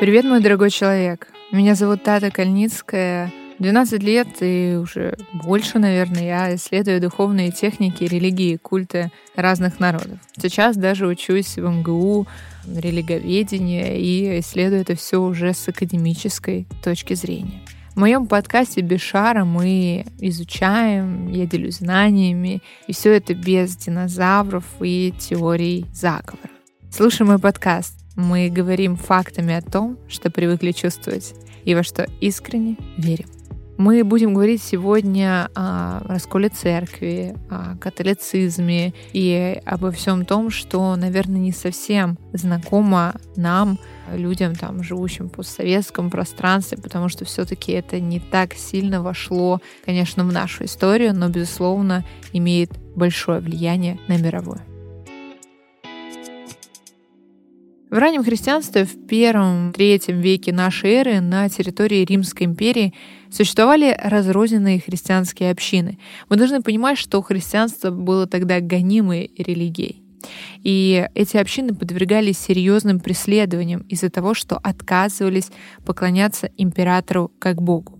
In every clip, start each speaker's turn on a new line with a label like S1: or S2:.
S1: Привет, мой дорогой человек. Меня зовут Тата Кальницкая. 12 лет и уже больше, наверное, я исследую духовные техники, религии, культы разных народов. Сейчас даже учусь в МГУ, религоведение, и исследую это все уже с академической точки зрения. В моем подкасте Бешара мы изучаем, я делюсь знаниями, и все это без динозавров и теорий заговора. Слушай мой подкаст. Мы говорим фактами о том, что привыкли чувствовать и во что искренне верим. Мы будем говорить сегодня о расколе церкви, о католицизме и обо всем том, что, наверное, не совсем знакомо нам, людям, там, живущим в постсоветском пространстве, потому что все-таки это не так сильно вошло, конечно, в нашу историю, но, безусловно, имеет большое влияние на мировое. В раннем христианстве в первом-третьем веке нашей эры на территории Римской империи существовали разрозненные христианские общины. Мы должны понимать, что христианство было тогда гонимой религией. И эти общины подвергались серьезным преследованиям из-за того, что отказывались поклоняться императору как Богу.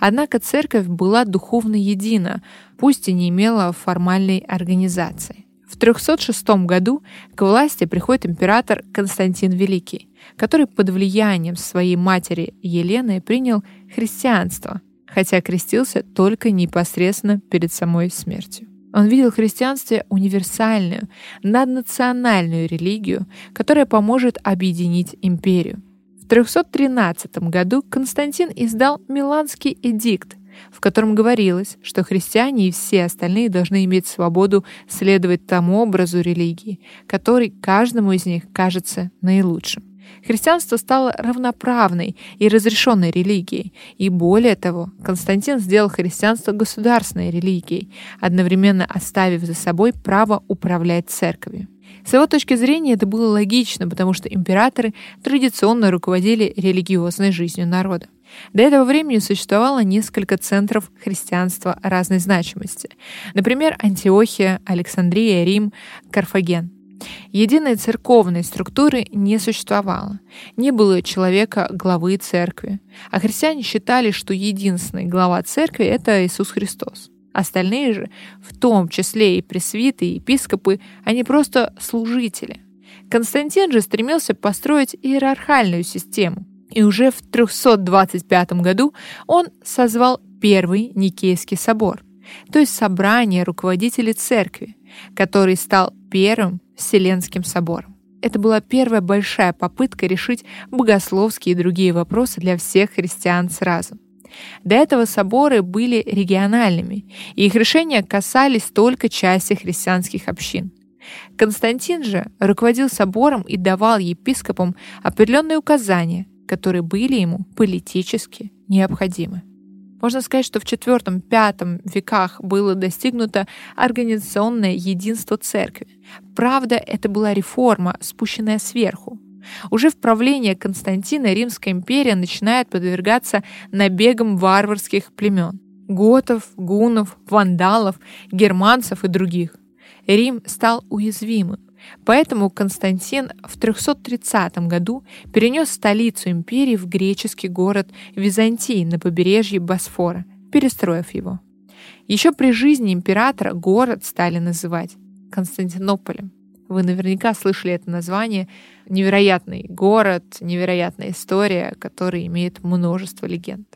S1: Однако церковь была духовно едина, пусть и не имела формальной организации. В 306 году к власти приходит император Константин Великий, который под влиянием своей матери Елены принял христианство, хотя крестился только непосредственно перед самой смертью. Он видел в христианстве универсальную, наднациональную религию, которая поможет объединить империю. В 313 году Константин издал Миланский эдикт, в котором говорилось, что христиане и все остальные должны иметь свободу следовать тому образу религии, который каждому из них кажется наилучшим. Христианство стало равноправной и разрешенной религией, и более того, Константин сделал христианство государственной религией, одновременно оставив за собой право управлять церковью. С его точки зрения это было логично, потому что императоры традиционно руководили религиозной жизнью народа. До этого времени существовало несколько центров христианства разной значимости. Например, Антиохия, Александрия, Рим, Карфаген. Единой церковной структуры не существовало. Не было человека главы церкви. А христиане считали, что единственный глава церкви — это Иисус Христос. Остальные же, в том числе и пресвиты, и епископы, они просто служители. Константин же стремился построить иерархальную систему, и уже в 325 году он созвал Первый Никейский собор, то есть собрание руководителей церкви, который стал первым Вселенским собором. Это была первая большая попытка решить богословские и другие вопросы для всех христиан сразу. До этого соборы были региональными, и их решения касались только части христианских общин. Константин же руководил собором и давал епископам определенные указания, которые были ему политически необходимы. Можно сказать, что в IV-V веках было достигнуто организационное единство церкви. Правда, это была реформа, спущенная сверху. Уже в правление Константина Римская империя начинает подвергаться набегам варварских племен — готов, гунов, вандалов, германцев и других. Рим стал уязвимым. Поэтому Константин в 330 году перенес столицу империи в греческий город Византий на побережье Босфора, перестроив его. Еще при жизни императора город стали называть Константинополем. Вы наверняка слышали это название. Невероятный город, невероятная история, который имеет множество легенд.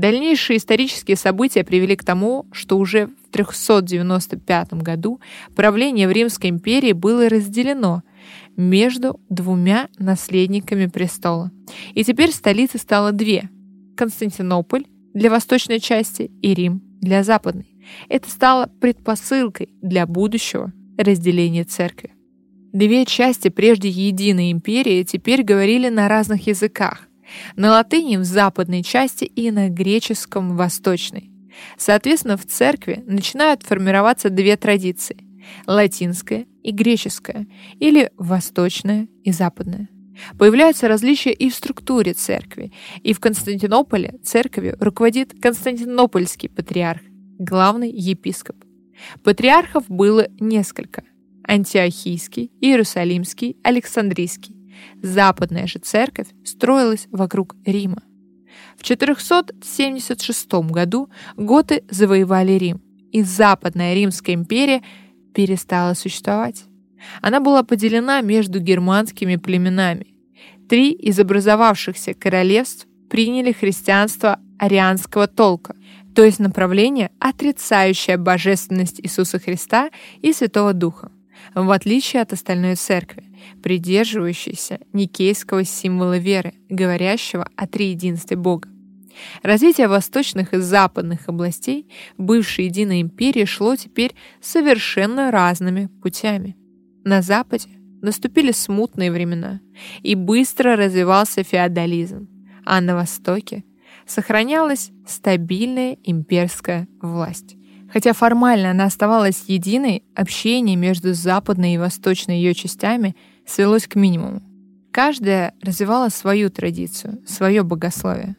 S1: Дальнейшие исторические события привели к тому, что уже в 395 году правление в Римской империи было разделено между двумя наследниками престола. И теперь столицы стало две – Константинополь для восточной части и Рим для западной. Это стало предпосылкой для будущего разделения церкви. Две части прежде единой империи теперь говорили на разных языках, на латыни в западной части и на греческом в восточной. Соответственно, в церкви начинают формироваться две традиции – латинская и греческая, или восточная и западная. Появляются различия и в структуре церкви, и в Константинополе церковью руководит Константинопольский патриарх, главный епископ. Патриархов было несколько – Антиохийский, Иерусалимский, Александрийский. Западная же церковь строилась вокруг Рима. В 476 году готы завоевали Рим, и Западная Римская империя перестала существовать. Она была поделена между германскими племенами. Три из образовавшихся королевств приняли христианство арианского толка, то есть направление, отрицающее божественность Иисуса Христа и Святого Духа, в отличие от остальной церкви, придерживающейся никейского символа веры, говорящего о триединстве Бога. Развитие восточных и западных областей бывшей единой империи шло теперь совершенно разными путями. На Западе наступили смутные времена, и быстро развивался феодализм, а на Востоке сохранялась стабильная имперская власть. Хотя формально она оставалась единой, общение между западной и восточной ее частями свелось к минимуму. Каждая развивала свою традицию, свое богословие.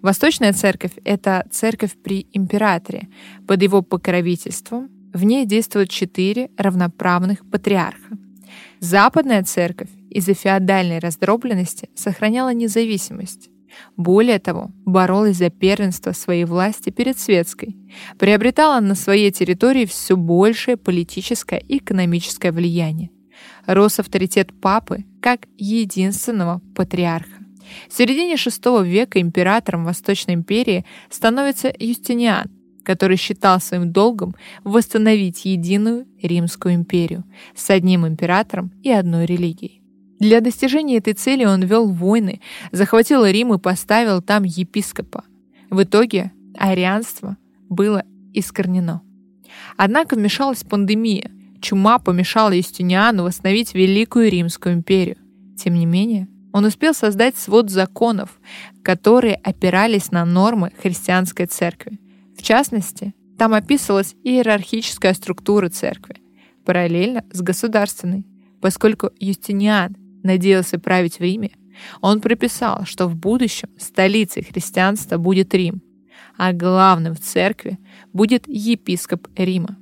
S1: Восточная церковь — это церковь при императоре. Под его покровительством в ней действуют четыре равноправных патриарха. Западная церковь из-за феодальной раздробленности сохраняла независимость. Более того, боролась за первенство своей власти перед светской, приобретала на своей территории все большее политическое и экономическое влияние. Рос авторитет папы как единственного патриарха. В середине VI века императором Восточной империи становится Юстиниан, который считал своим долгом восстановить единую Римскую империю с одним императором и одной религией. Для достижения этой цели он вел войны, захватил Рим и поставил там епископа. В итоге арианство было искорнено. Однако вмешалась пандемия. Чума помешала Юстиниану восстановить Великую Римскую империю. Тем не менее, он успел создать свод законов, которые опирались на нормы христианской церкви. В частности, там описывалась иерархическая структура церкви, параллельно с государственной, поскольку Юстиниан надеялся править в Риме, он прописал, что в будущем столицей христианства будет Рим, а главным в церкви будет епископ Рима.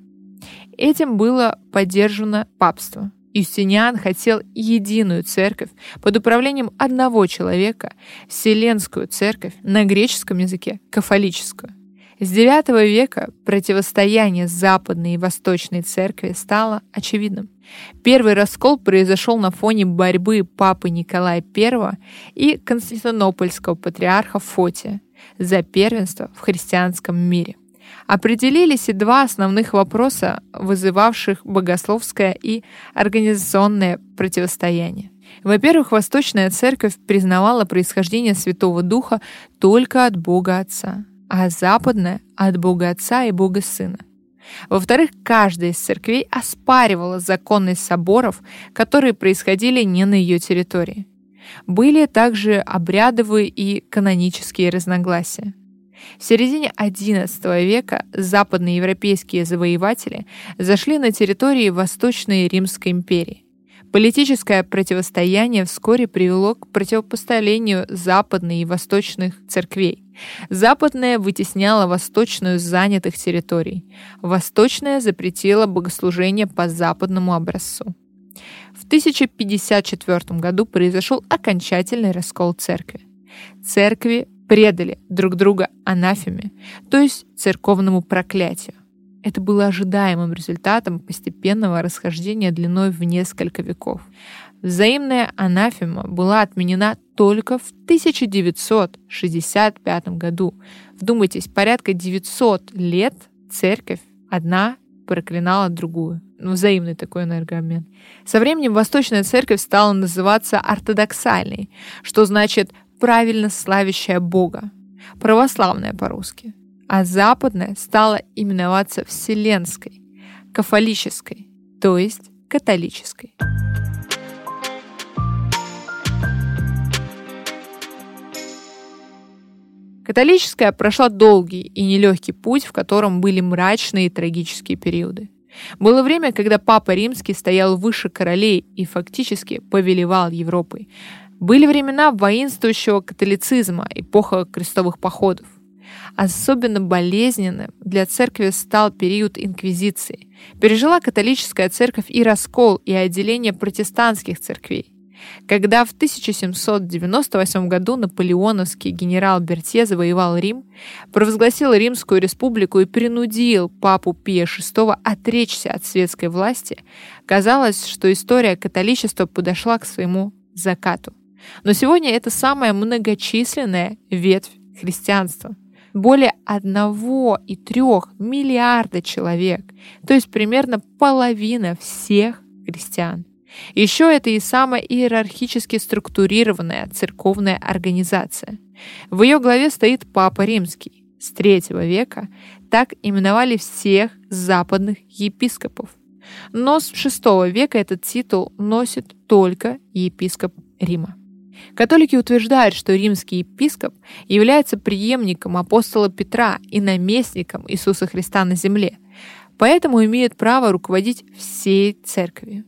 S1: Этим было поддержано папство. Юстиниан хотел единую церковь под управлением одного человека, Вселенскую церковь на греческом языке, кафолическую. С IX века противостояние западной и восточной церкви стало очевидным. Первый раскол произошел на фоне борьбы папы Николая I и константинопольского патриарха Фотия за первенство в христианском мире. Определились и два основных вопроса, вызывавших богословское и организационное противостояние. Во-первых, Восточная Церковь признавала происхождение Святого Духа только от Бога Отца а западная — от Бога Отца и Бога Сына. Во-вторых, каждая из церквей оспаривала законность соборов, которые происходили не на ее территории. Были также обрядовые и канонические разногласия. В середине XI века западноевропейские завоеватели зашли на территории Восточной Римской империи. Политическое противостояние вскоре привело к противопоставлению западной и восточных церквей. Западная вытесняла восточную с занятых территорий. Восточная запретила богослужение по западному образцу. В 1054 году произошел окончательный раскол церкви. Церкви предали друг друга анафеме, то есть церковному проклятию. Это было ожидаемым результатом постепенного расхождения длиной в несколько веков. Взаимная анафема была отменена только в 1965 году. Вдумайтесь, порядка 900 лет церковь одна проклинала другую. Ну, взаимный такой энергообмен. Со временем Восточная Церковь стала называться ортодоксальной, что значит правильно славящая Бога. Православная по-русски а западная стала именоваться Вселенской, кафолической, то есть католической. Католическая прошла долгий и нелегкий путь, в котором были мрачные и трагические периоды. Было время, когда Папа Римский стоял выше королей и фактически повелевал Европой. Были времена воинствующего католицизма, эпоха крестовых походов. Особенно болезненным для церкви стал период инквизиции. Пережила католическая церковь и раскол, и отделение протестантских церквей. Когда в 1798 году наполеоновский генерал Бертье завоевал Рим, провозгласил Римскую республику и принудил папу Пия VI отречься от светской власти, казалось, что история католичества подошла к своему закату. Но сегодня это самая многочисленная ветвь христианства. Более одного и трех миллиарда человек, то есть примерно половина всех христиан. Еще это и самая иерархически структурированная церковная организация. В ее главе стоит Папа Римский. С третьего века так именовали всех западных епископов. Но с VI века этот титул носит только епископ Рима. Католики утверждают, что римский епископ является преемником апостола Петра и наместником Иисуса Христа на земле, поэтому имеет право руководить всей церковью.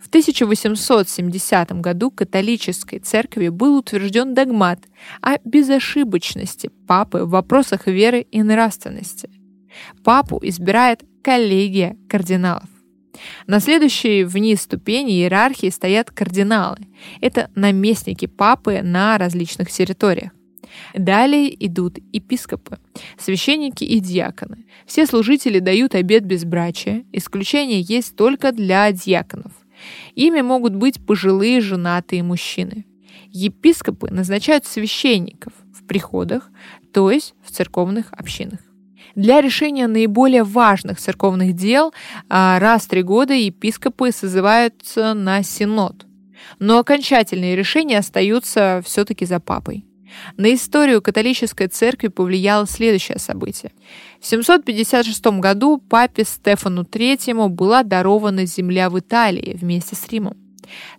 S1: В 1870 году католической церкви был утвержден догмат о безошибочности папы в вопросах веры и нравственности. Папу избирает коллегия кардиналов. На следующей вниз ступени иерархии стоят кардиналы. Это наместники папы на различных территориях. Далее идут епископы, священники и диаконы. Все служители дают обет безбрачия, исключение есть только для диаконов. Ими могут быть пожилые женатые мужчины. Епископы назначают священников в приходах, то есть в церковных общинах. Для решения наиболее важных церковных дел а, раз в три года епископы созываются на синод. Но окончательные решения остаются все-таки за папой. На историю католической церкви повлияло следующее событие. В 756 году папе Стефану III была дарована земля в Италии вместе с Римом.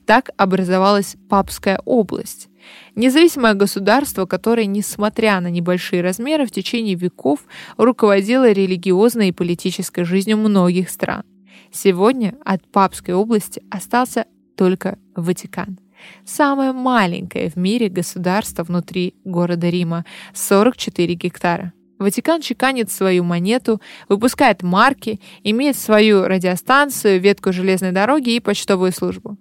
S1: Так образовалась Папская область. Независимое государство, которое, несмотря на небольшие размеры, в течение веков руководило религиозной и политической жизнью многих стран. Сегодня от Папской области остался только Ватикан. Самое маленькое в мире государство внутри города Рима – 44 гектара. Ватикан чеканит свою монету, выпускает марки, имеет свою радиостанцию, ветку железной дороги и почтовую службу.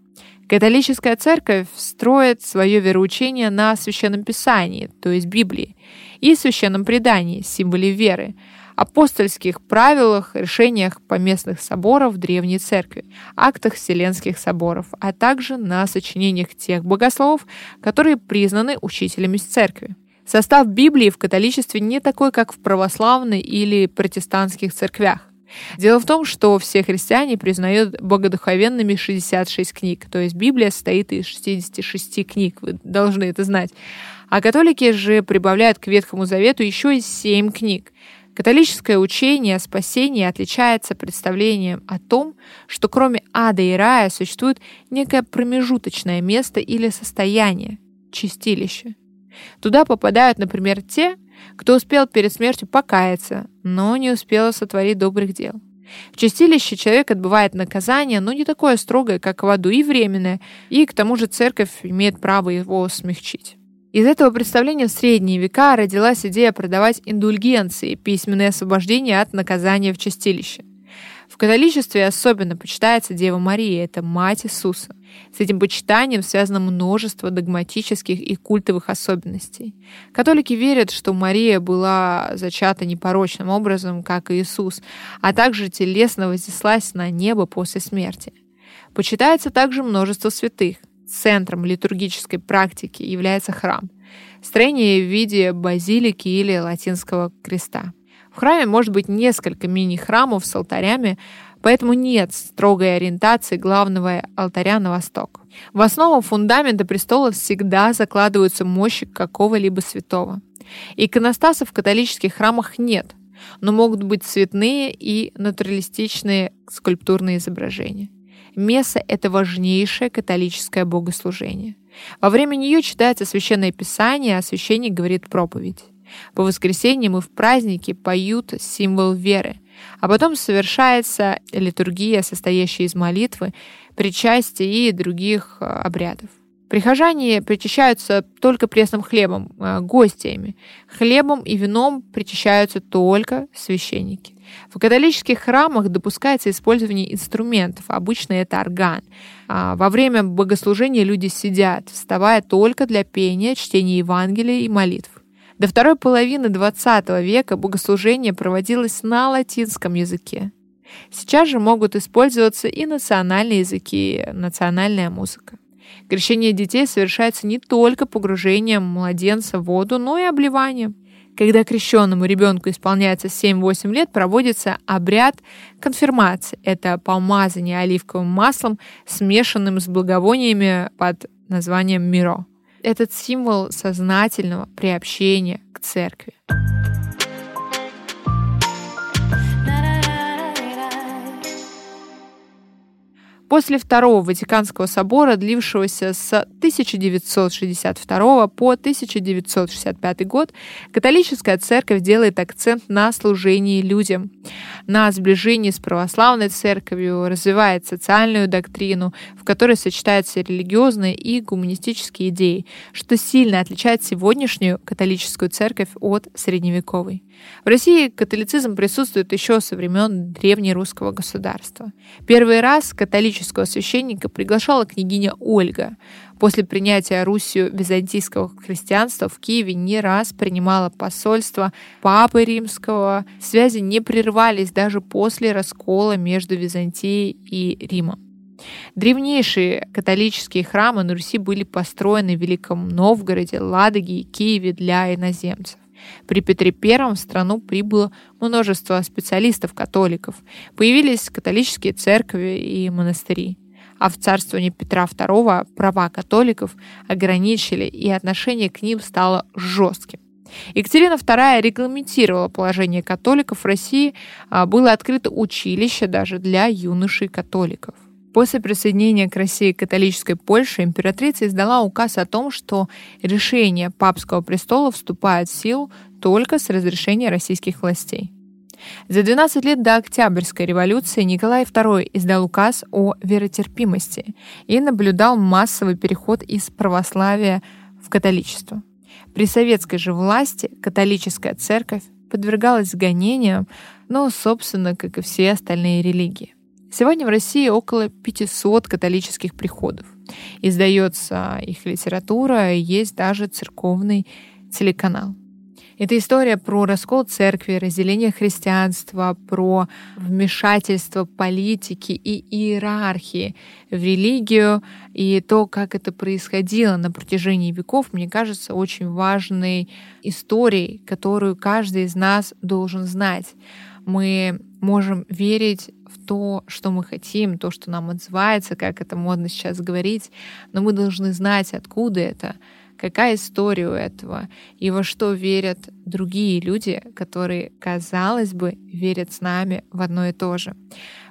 S1: Католическая церковь строит свое вероучение на священном писании, то есть Библии, и священном предании, символе веры, апостольских правилах, решениях поместных соборов Древней Церкви, актах Вселенских соборов, а также на сочинениях тех богословов, которые признаны учителями Церкви. Состав Библии в католичестве не такой, как в православной или протестантских церквях. Дело в том, что все христиане признают богодуховенными 66 книг, то есть Библия состоит из 66 книг, вы должны это знать. А католики же прибавляют к Ветхому Завету еще и 7 книг. Католическое учение о спасении отличается представлением о том, что кроме ада и рая существует некое промежуточное место или состояние – чистилище. Туда попадают, например, те, кто успел перед смертью покаяться, но не успел сотворить добрых дел. В чистилище человек отбывает наказание, но не такое строгое, как в аду, и временное, и к тому же церковь имеет право его смягчить. Из этого представления в средние века родилась идея продавать индульгенции, письменное освобождение от наказания в чистилище. В католичестве особенно почитается Дева Мария, это мать Иисуса. С этим почитанием связано множество догматических и культовых особенностей. Католики верят, что Мария была зачата непорочным образом, как и Иисус, а также телесно вознеслась на небо после смерти. Почитается также множество святых. Центром литургической практики является храм. Строение в виде базилики или латинского креста. В храме может быть несколько мини-храмов с алтарями, поэтому нет строгой ориентации главного алтаря на восток. В основу фундамента престола всегда закладываются мощи какого-либо святого. Иконостасов в католических храмах нет, но могут быть цветные и натуралистичные скульптурные изображения. Месса — это важнейшее католическое богослужение. Во время нее читается Священное Писание, а священник говорит проповедь. По воскресеньям и в праздники поют символ веры, а потом совершается литургия, состоящая из молитвы, причастия и других э, обрядов. Прихожане причащаются только пресным хлебом, э, гостями. Хлебом и вином причащаются только священники. В католических храмах допускается использование инструментов, обычно это орган. А во время богослужения люди сидят, вставая только для пения, чтения Евангелия и молитв. До второй половины XX века богослужение проводилось на латинском языке. Сейчас же могут использоваться и национальные языки, национальная музыка. Крещение детей совершается не только погружением младенца в воду, но и обливанием. Когда крещенному ребенку исполняется 7-8 лет, проводится обряд конфирмации. Это помазание оливковым маслом, смешанным с благовониями под названием миро. Этот символ сознательного приобщения к церкви. После Второго Ватиканского собора, длившегося с 1962 по 1965 год, католическая церковь делает акцент на служении людям, на сближении с православной церковью, развивает социальную доктрину, в которой сочетаются религиозные и гуманистические идеи, что сильно отличает сегодняшнюю католическую церковь от средневековой. В России католицизм присутствует еще со времен древнерусского государства. Первый раз католического священника приглашала княгиня Ольга. После принятия Русью византийского христианства в Киеве не раз принимала посольство Папы Римского. Связи не прервались даже после раскола между Византией и Римом. Древнейшие католические храмы на Руси были построены в Великом Новгороде, Ладоге и Киеве для иноземцев. При Петре I в страну прибыло множество специалистов-католиков. Появились католические церкви и монастыри. А в царствовании Петра II права католиков ограничили, и отношение к ним стало жестким. Екатерина II регламентировала положение католиков в России, а было открыто училище даже для юношей-католиков. После присоединения к России католической Польши императрица издала указ о том, что решение папского престола вступает в силу только с разрешения российских властей. За 12 лет до Октябрьской революции Николай II издал указ о веротерпимости и наблюдал массовый переход из православия в католичество. При советской же власти католическая церковь подвергалась гонениям, но, собственно, как и все остальные религии. Сегодня в России около 500 католических приходов. Издается их литература, есть даже церковный телеканал. Это история про раскол церкви, разделение христианства, про вмешательство политики и иерархии в религию и то, как это происходило на протяжении веков, мне кажется, очень важной историей, которую каждый из нас должен знать. Мы можем верить то, что мы хотим, то, что нам отзывается, как это модно сейчас говорить, но мы должны знать, откуда это, какая история у этого и во что верят другие люди, которые, казалось бы, верят с нами в одно и то же.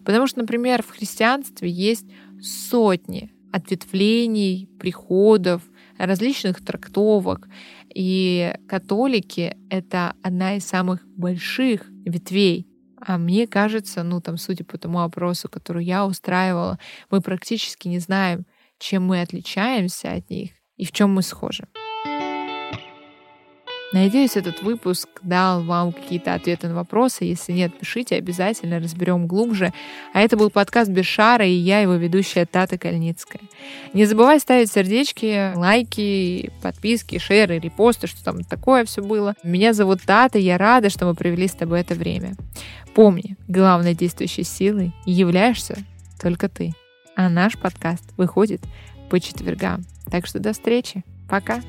S1: Потому что, например, в христианстве есть сотни ответвлений, приходов, различных трактовок. И католики — это одна из самых больших ветвей а мне кажется, ну там, судя по тому опросу, который я устраивала, мы практически не знаем, чем мы отличаемся от них и в чем мы схожи. Надеюсь, этот выпуск дал вам какие-то ответы на вопросы. Если нет, пишите, обязательно разберем глубже. А это был подкаст Бешара, и я его ведущая Тата Кальницкая. Не забывай ставить сердечки, лайки, подписки, шеры, репосты, что там такое все было. Меня зовут Тата, я рада, что мы провели с тобой это время. Помни, главной действующей силой являешься только ты. А наш подкаст выходит по четвергам. Так что до встречи. Пока.